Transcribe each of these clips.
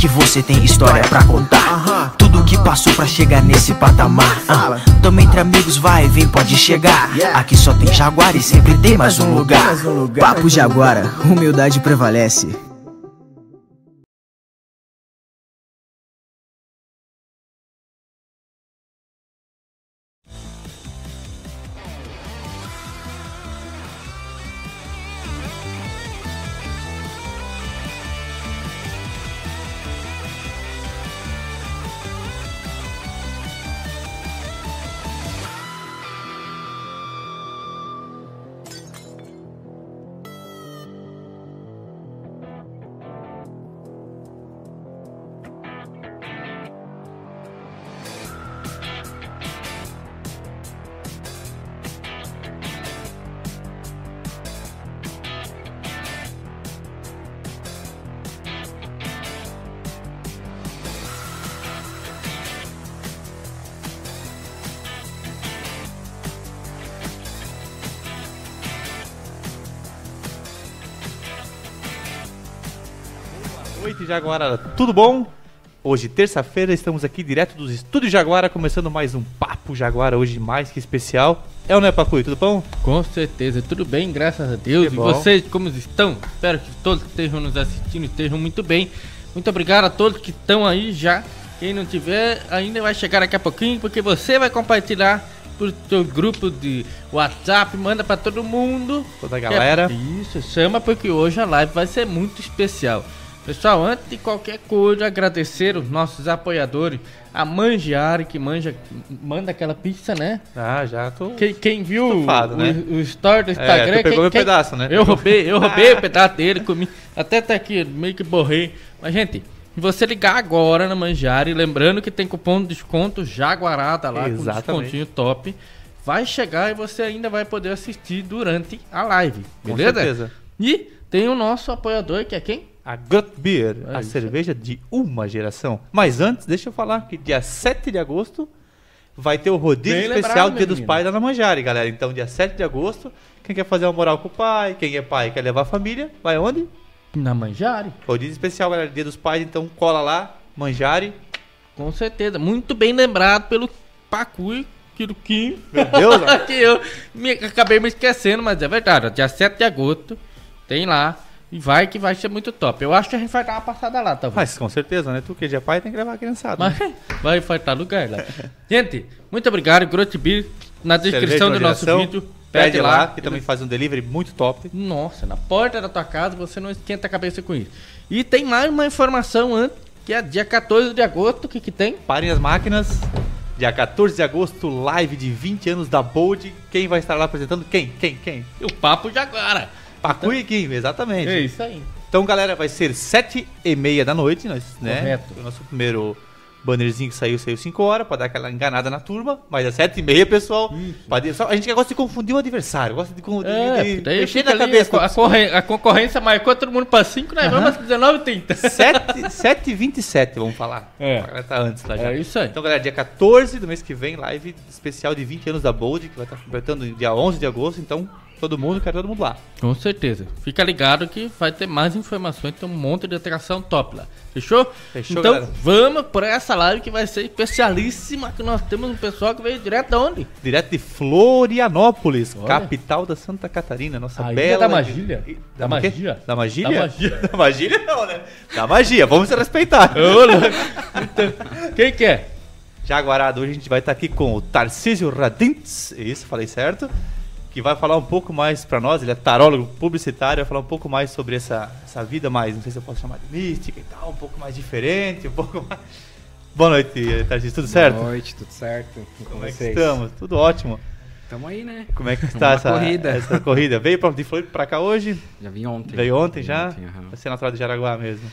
que você tem história pra contar. Tudo que passou pra chegar nesse patamar. Ah, Tamo entre amigos, vai, vem, pode chegar. Aqui só tem Jaguar e sempre tem mais um lugar. Papo Jaguara, humildade prevalece. Noite, Jaguara. Tudo bom? Hoje, terça-feira, estamos aqui direto dos estúdios Jaguara, começando mais um Papo Jaguara, hoje mais que especial. É ou não é, Pacuí? Tudo bom? Com certeza, tudo bem, graças a Deus. Que e bom. vocês, como estão? Espero que todos que estejam nos assistindo estejam muito bem. Muito obrigado a todos que estão aí já. Quem não tiver, ainda vai chegar daqui a pouquinho, porque você vai compartilhar pro teu grupo de WhatsApp, manda pra todo mundo. Toda a galera. É, isso, chama porque hoje a live vai ser muito especial. Pessoal, antes de qualquer coisa, agradecer os nossos apoiadores, a Mangiari, que manja, manda aquela pizza, né? Ah, já tô. Quem, quem viu Estufado, o, né? o story do Instagram... tu pegou quem- meu quem- pedaço, né? Eu roubei, eu roubei o pedaço dele, comi. Até tá aqui, meio que borrei. Mas, gente, se você ligar agora na Manjari, lembrando que tem cupom de desconto Jaguarada lá, com Exatamente. descontinho top, vai chegar e você ainda vai poder assistir durante a live, Com beleza? certeza. E tem o nosso apoiador, que é quem? A Gut Beer, É a isso. cerveja de uma geração. Mas antes, deixa eu falar que dia 7 de agosto vai ter o rodízio Bem lembrado, especial do meu Dia dos. Pais da Namanjari, galera. Então, dia 7 de agosto, quem quer fazer uma moral com o pai, quem é pai e quer levar a família, vai onde? Na Manjari. Rodízio especial, galera, Dia dos Pais, então cola lá, Manjari. Com certeza. Muito bem lembrado pelo Pacui, Kiruquinho. Meu Deus, que eu me- acabei me esquecendo, mas é verdade. ó, Dia 7 de agosto tem lá. E vai que vai ser muito top. Eu acho que a gente vai dar uma passada lá, talvez. Mas com certeza, né? Tu que já é pai tem que levar a criançada. né? Mas vai faltar lugar lá. Gente, muito obrigado. Grotibir na Cerveja descrição de do nosso vídeo. Pede lá, que também faz um delivery muito top. Nossa, na porta da tua casa você não esquenta a cabeça com isso. E tem mais uma informação antes, que é dia 14 de agosto, o que que tem? Parem as máquinas. Dia 14 de agosto, live de 20 anos da Bold. Quem vai estar lá apresentando? Quem? Quem? Quem? O papo de agora. Pacu e Kim, exatamente. É isso aí. Então, galera, vai ser 7 e meia da noite, nós, né? Correto. O nosso primeiro bannerzinho que saiu, saiu 5 horas, pra dar aquela enganada na turma. Mas é 7 e meia, pessoal. Pra- só- a gente gosta de confundir o adversário, gosta de, con- de, É, de mexer na cabeça. a, corre- a concorrência marcou todo mundo pra 5, nós vamos às 19h30. 7, 7 e 27, vamos falar. É. Agora tá antes lá já. É isso aí. Então, galera, dia 14 do mês que vem, live especial de 20 anos da Bold, que vai estar completando dia 11 de agosto. Então, todo mundo, quero todo mundo lá. Com certeza. Fica ligado que vai ter mais informações, tem um monte de atração top lá. Fechou? Fechou, então galera. vamos pra essa live que vai ser especialíssima, que nós temos um pessoal que veio direto de onde? Direto de Florianópolis, Olha. capital da Santa Catarina, nossa bela. da Magília. Da Da, magia. Da magia? Da magia. Da magia não, né? Da magia, vamos se respeitar. Ô. Então, Quem que é? Jaguarada, hoje a gente vai estar aqui com o Tarcísio Radintz, isso, falei certo, que vai falar um pouco mais pra nós, ele é tarólogo publicitário, vai falar um pouco mais sobre essa, essa vida mais, não sei se eu posso chamar de mística e tal, um pouco mais diferente, um pouco mais... Boa noite, Tarcísio, tudo certo? Boa noite, tudo certo? E com Como é que vocês? estamos? Tudo ótimo. Tamo aí, né? Como é que está essa corrida. essa corrida? Veio pra, de Floripa pra cá hoje? Já vim ontem. Veio ontem já? ontem, aham. Vai ser natural de Jaraguá mesmo.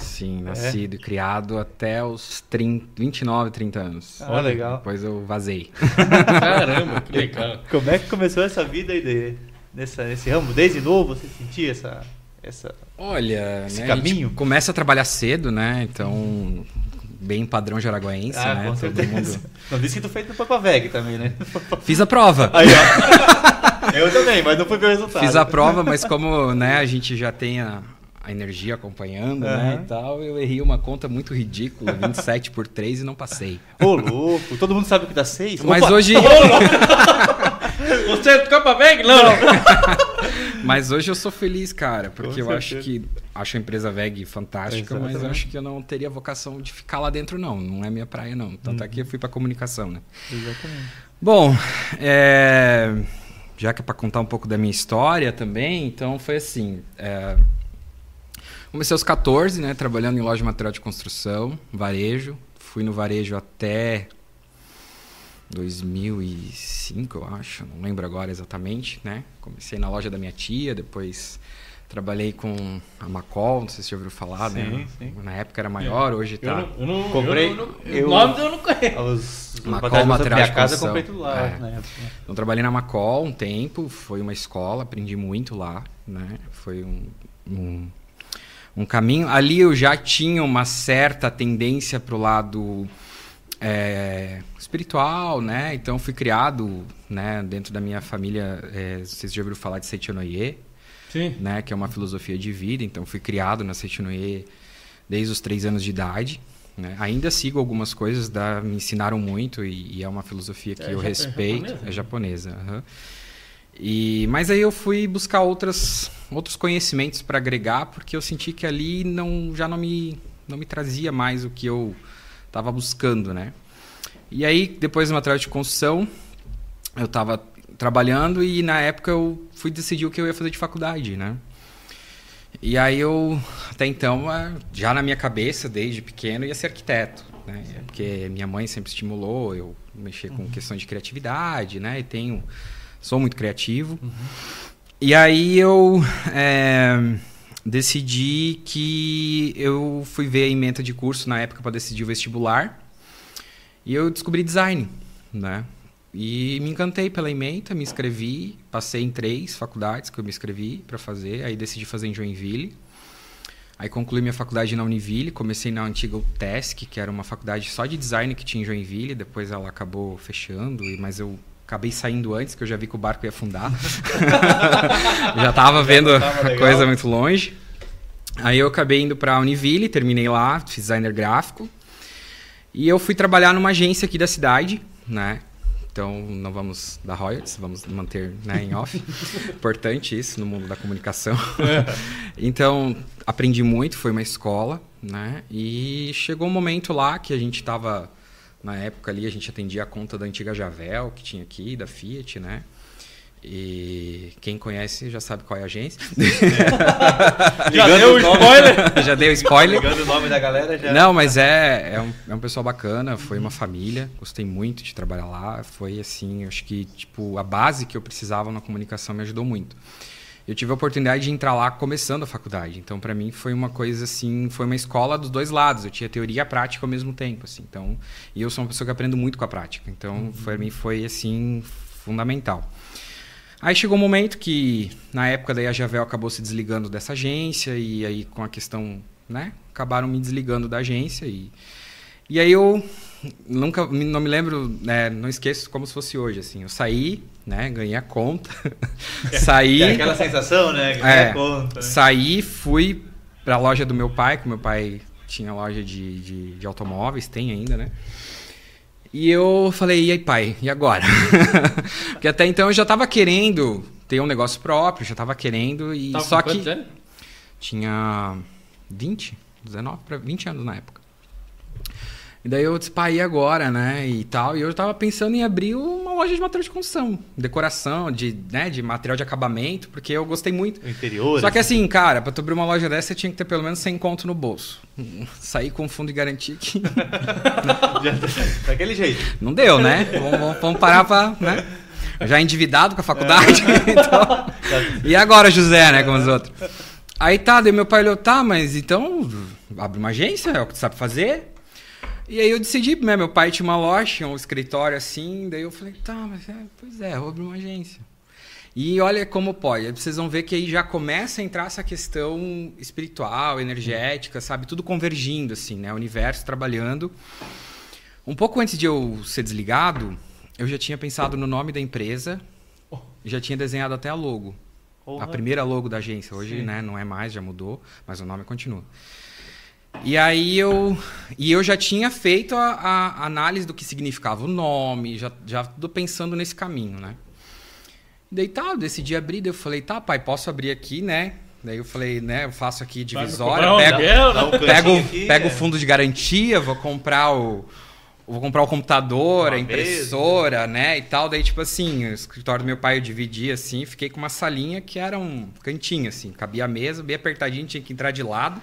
Sim, nascido e criado até os 30, 29, 30 anos. Ah, legal. Depois eu vazei. Caramba, que legal. Como é que começou essa vida aí de, nessa, nesse ramo? Desde novo você sentia essa... essa... Olha, Esse né, a gente caminho? começa a trabalhar cedo, né? Então, bem padrão jaraguaense, ah, né? com Todo certeza. mundo... Não disse que tu fez no Papa Veg também, né? Fiz a prova. Aí, ó. Eu também, mas não fui ver o resultado. Fiz a prova, mas como né, a gente já tem a, a energia acompanhando, né, e tal, eu errei uma conta muito ridícula, 27 por 3 e não passei. Ô, louco, todo mundo sabe que dá 6? Mas hoje... Você é do Copa Veg? Não. Mas hoje eu sou feliz, cara, porque Com eu acho certeza. que acho a empresa VEG fantástica, mas eu Exatamente. acho que eu não teria vocação de ficar lá dentro, não. Não é minha praia, não. Tanto é que eu fui pra comunicação, né? Exatamente. Bom, é, já que é para contar um pouco da minha história também, então foi assim. é, Comecei aos 14, né? Trabalhando em loja de material de construção, varejo. Fui no varejo até 2005, eu acho. Não lembro agora exatamente, né? Comecei na loja da minha tia, depois trabalhei com a Macol, não sei se você já ouviu falar, né? Sim, sim. Na época era maior, hoje Eu tá... não, eu não, Comprei- eu não, eu- O nome eu não conheço. Os, os Uma materiais col, da material minha de casa eu construção. comprei tudo lá. É. né? Eu trabalhei na Macol um tempo, foi uma escola, aprendi muito lá, né? Foi um, um, um caminho. Ali eu já tinha uma certa tendência para o lado é, espiritual, né? Então fui criado, né? Dentro da minha família, é, vocês já ouviram falar de Seitonoye, Sim. né? Que é uma filosofia de vida. Então fui criado na Seitonoye desde os três anos de idade. Né? Ainda sigo algumas coisas, da, me ensinaram muito e, e é uma filosofia que É eu japo- é respeito. japonesa? É japonesa. aham. E, mas aí eu fui buscar outras, outros conhecimentos para agregar, porque eu senti que ali não, já não me, não me trazia mais o que eu estava buscando, né? E aí, depois do material de construção, eu estava trabalhando e na época eu fui decidir o que eu ia fazer de faculdade, né? E aí eu, até então, já na minha cabeça, desde pequeno, ia ser arquiteto, né? Porque minha mãe sempre estimulou eu mexer com questões de criatividade, né? E tenho, sou muito criativo. E aí eu eh, decidi que eu fui ver a emenda de curso na época para decidir o vestibular. E eu descobri design, né? E me encantei pela ementa, me inscrevi, passei em três faculdades que eu me inscrevi para fazer, aí decidi fazer em Joinville. Aí concluí minha faculdade na Univille, comecei na antiga UTESC, que era uma faculdade só de design que tinha em Joinville, depois ela acabou fechando, mas eu acabei saindo antes, que eu já vi que o barco ia afundar. já estava vendo tava a coisa muito longe. Aí eu acabei indo para a Univille, terminei lá, fiz designer gráfico. E eu fui trabalhar numa agência aqui da cidade, né? Então não vamos dar royalties, vamos manter né, em off. Importante isso no mundo da comunicação. então aprendi muito, foi uma escola, né? E chegou um momento lá que a gente estava na época ali a gente atendia a conta da antiga Javel que tinha aqui da Fiat, né? E quem conhece já sabe qual é a agência. Já Ligando deu spoiler? já dei o spoiler. Ligando o nome da galera já. Não, mas é, é, um, é um pessoal bacana, foi uma família, gostei muito de trabalhar lá, foi assim, acho que tipo a base que eu precisava na comunicação me ajudou muito. Eu tive a oportunidade de entrar lá começando a faculdade, então para mim foi uma coisa assim, foi uma escola dos dois lados, eu tinha teoria e a prática ao mesmo tempo, assim. Então, e eu sou uma pessoa que aprendo muito com a prática, então para mim foi assim fundamental. Aí chegou um momento que, na época daí a Javel acabou se desligando dessa agência e aí com a questão, né, acabaram me desligando da agência e e aí eu nunca me- não me lembro, né, não esqueço como se fosse hoje assim. Eu saí, né, ganhei a conta. saí, É aquela sensação, né? Que É. é. conta, né? saí, fui pra loja do meu pai, que meu pai tinha loja de, de, de automóveis, tem ainda, né? E eu falei, e aí, pai, e agora? Porque até então eu já tava querendo ter um negócio próprio, já tava querendo, e Tava só com que anos? tinha 20, 19 para 20 anos na época. E daí eu disse, pai, e agora, né? E tal. E eu tava pensando em abrir uma loja de material de construção, decoração, de, né, de material de acabamento, porque eu gostei muito. O interior. Só que assim, cara, pra tu abrir uma loja dessa, você tinha que ter pelo menos 100 conto no bolso. Sair com fundo de garantia que Já- daquele jeito. não deu, né? Vamos, vamos- vamos parar pra, né? Já endividado com a faculdade, então... E agora, José, né, como os outros? Aí tá, daí meu pai olhou, tá, mas então abre uma agência, é o que tu sabe fazer. E aí eu decidi, né, meu pai tinha uma loja, um escritório assim, daí eu falei, tá, mas é, pois é, eu vou abrir uma agência. E olha como pode, vocês vão ver que aí já começa a entrar essa questão espiritual, energética, sabe? Tudo convergindo, assim, né? O universo trabalhando. Um pouco antes de eu ser desligado, eu já tinha pensado no nome da empresa, já tinha desenhado até a logo. A primeira logo da agência. Hoje, né, não é mais, já mudou, mas o nome continua. E aí eu, e eu já tinha feito a, a análise do que significava o nome, já, já tô pensando nesse caminho, né? Daí tá, eu decidi abrir, daí eu falei, tá, pai, posso abrir aqui, né? Daí eu falei, né, eu faço aqui divisória, pego, pego, pego o fundo de garantia, vou comprar o, vou comprar o computador, uma a impressora, mesa. né, e tal. Daí, tipo assim, o escritório do meu pai eu dividi assim, fiquei com uma salinha que era um cantinho, assim, cabia a mesa, bem apertadinho, tinha que entrar de lado.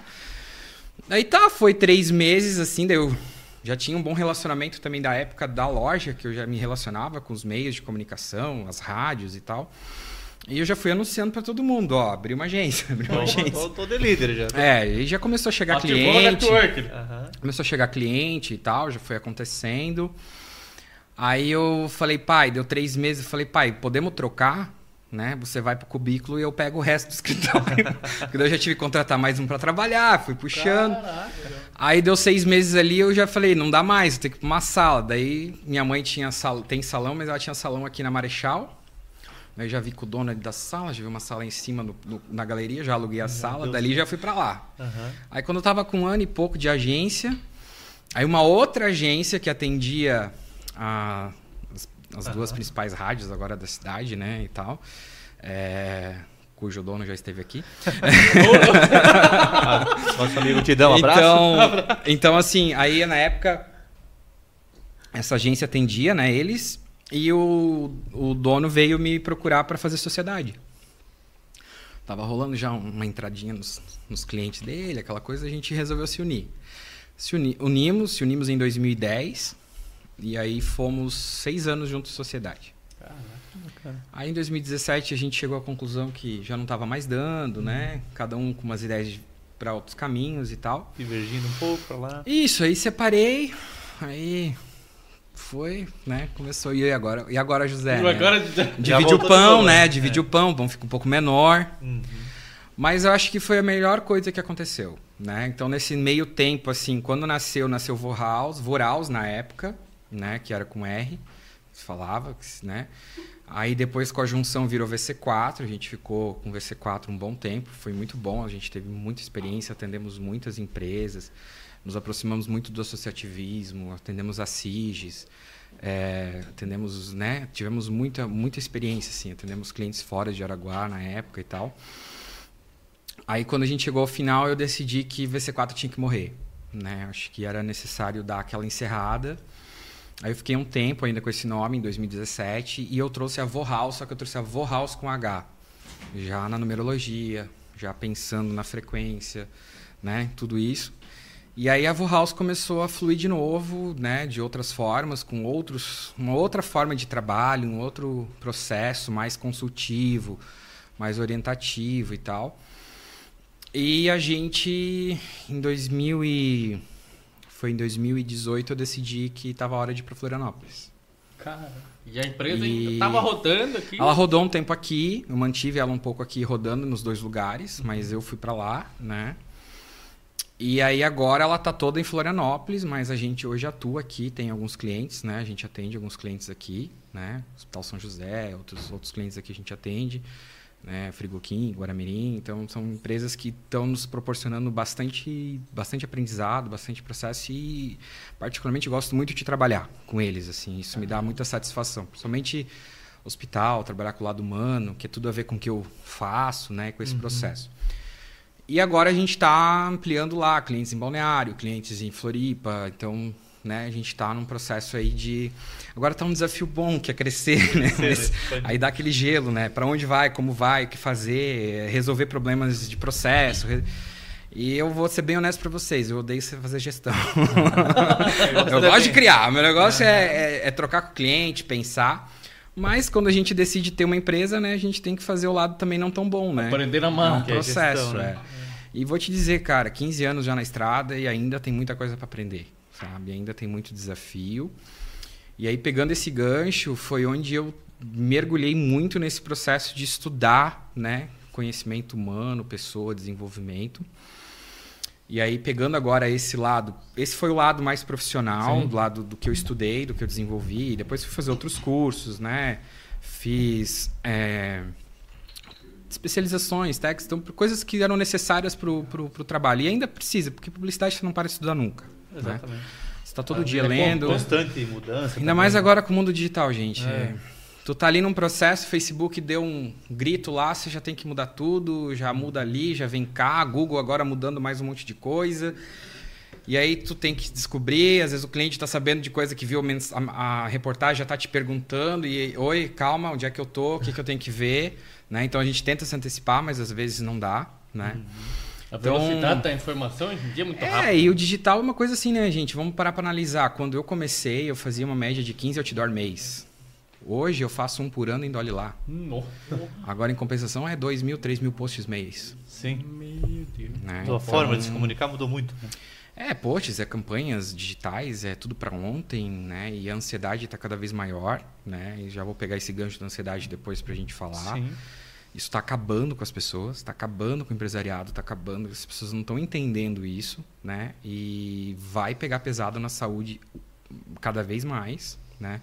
Aí tá, foi três meses, assim, daí eu já tinha um bom relacionamento também da época da loja, que eu já me relacionava com os meios de comunicação, as rádios e tal. E eu já fui anunciando para todo mundo, ó, abri uma agência, abri uma agência. Tô, tô de líder já. É, e já começou a chegar Ativou cliente. Uhum. Começou a chegar cliente e tal, já foi acontecendo. Aí eu falei, pai, deu três meses, eu falei, pai, podemos trocar? Né? Você vai pro cubículo e eu pego o resto do escritório. Porque eu já tive que contratar mais um para trabalhar, fui puxando. Caraca. Aí deu seis meses ali, eu já falei, não dá mais, eu tenho que ir pra uma sala. Daí minha mãe tinha sal... tem salão, mas ela tinha salão aqui na Marechal. Eu já vi com o dono da sala, já vi uma sala em cima no, no, na galeria, já aluguei a Meu sala, Deus dali Deus. já fui para lá. Uhum. Aí quando eu tava com um ano e pouco de agência, aí uma outra agência que atendia a, as, uhum. duas principais rádios agora da cidade, né, e tal, é, cujo dono já esteve aqui. Nosso amigo te dá um abraço. Então, então, assim, aí na época, essa agência atendia, né, eles, e o, o dono veio me procurar para fazer sociedade. Tava rolando já uma entradinha nos, nos clientes dele, aquela coisa, a gente resolveu se unir. Se uni, unimos, se unimos em 2010 e aí fomos seis anos juntos em sociedade. Aí em 2017 a gente chegou à conclusão que já não estava mais dando, né? Uhum. Cada um com umas ideias para outros caminhos e tal. Divergindo um pouco para lá. Isso, aí separei, aí foi, né? Começou. E agora, e agora José? Né? Agora Divide o pão, né? né? Divide é. o pão, o pão fica um pouco menor. Uhum. Mas eu acho que foi a melhor coisa que aconteceu, né? Então, nesse meio tempo, assim, quando nasceu, nasceu Voraus, Voraus na época, né? Que era com R, falava, né? Aí depois com a junção virou VC4, a gente ficou com VC4 um bom tempo, foi muito bom, a gente teve muita experiência, atendemos muitas empresas, nos aproximamos muito do associativismo, atendemos a SIGES, é, atendemos, né, tivemos muita, muita experiência, assim, atendemos clientes fora de Araguá na época e tal. Aí quando a gente chegou ao final, eu decidi que VC4 tinha que morrer, né? Acho que era necessário dar aquela encerrada. Aí eu fiquei um tempo ainda com esse nome, em 2017, e eu trouxe a Vohouse, só que eu trouxe a Vohouse com H, já na numerologia, já pensando na frequência, né? Tudo isso. E aí a House começou a fluir de novo, né, de outras formas, com outros, uma outra forma de trabalho, um outro processo mais consultivo, mais orientativo e tal. E a gente em 2000 e foi em 2018 eu decidi que estava a hora de ir para Florianópolis. Cara, e a empresa e... estava rodando aqui? Ela rodou um tempo aqui, eu mantive ela um pouco aqui rodando nos dois lugares, mas eu fui para lá, né? E aí agora ela está toda em Florianópolis, mas a gente hoje atua aqui, tem alguns clientes, né? A gente atende alguns clientes aqui, né? Hospital São José, outros, outros clientes aqui a gente atende, né? Frigoquim, Guaramirim. Então são empresas que estão nos proporcionando bastante, bastante aprendizado, bastante processo e particularmente gosto muito de trabalhar com eles, assim. Isso me dá muita satisfação, principalmente hospital, trabalhar com o lado humano, que é tudo a ver com o que eu faço, né? Com esse uhum. processo. E agora a gente está ampliando lá, clientes em Balneário, clientes em Floripa, então né, a gente está num processo aí de... Agora está um desafio bom, que é crescer, né? Mas, aí dá aquele gelo, né? Para onde vai, como vai, o que fazer, resolver problemas de processo... E eu vou ser bem honesto para vocês, eu odeio fazer gestão. eu gosto de criar, meu negócio é, é, é, trocar com o cliente, pensar. Mas quando a gente decide ter uma empresa, né, a gente tem que fazer o lado também não tão bom, né? Aprender na mão. É um processo, é, gestão, né? é. E vou te dizer, cara, 15 anos já na estrada e ainda tem muita coisa para aprender, sabe? Ainda tem muito desafio. E aí, pegando esse gancho, foi onde eu mergulhei muito nesse processo de estudar, né? Conhecimento humano, pessoa, desenvolvimento. E aí, pegando agora esse lado, esse foi o lado mais profissional, Sim. do lado do que eu estudei, do que eu desenvolvi. Depois fui fazer outros cursos, né? Fiz. É especializações, técnicas, então, coisas que eram necessárias para o trabalho. E ainda precisa, porque publicidade você não para de estudar nunca. Né? Exatamente. Né? Você está todo A dia vida é lendo. Constante mudança. Ainda também. mais agora com o mundo digital, gente. É. É, Tu tá ali num processo, Facebook deu um grito lá, você já tem que mudar tudo, já muda ali, já vem cá, Google agora mudando mais um monte de coisa. E aí tu tem que descobrir, às vezes o cliente está sabendo de coisa que viu a, a- reportagem, já está te perguntando, e oi, calma, onde é que eu tô, o que, que eu tenho que ver. Né? Então a gente tenta se antecipar, mas às vezes não dá. Né? A Então- velocidade da informação hoje em dia é muito É, rápida. e o digital é uma coisa assim, né, gente? Vamos parar para analisar. Quando eu comecei, eu fazia uma média de 15 outdoor mês. Hoje eu faço um por ano em Dolly lá. Nossa. Agora, em compensação, é 2 mil, 3 mil posts mês. Sim. Meu Deus. Né? A forma de se comunicar mudou muito. né? É, posts, é campanhas digitais, é tudo para ontem, né? E a ansiedade está cada vez maior, né? E já vou pegar esse gancho da ansiedade depois para a gente falar. Sim. Isso está acabando com as pessoas, está acabando com o empresariado, está acabando. As pessoas não estão entendendo isso, né? E vai pegar pesado na saúde cada vez mais, né?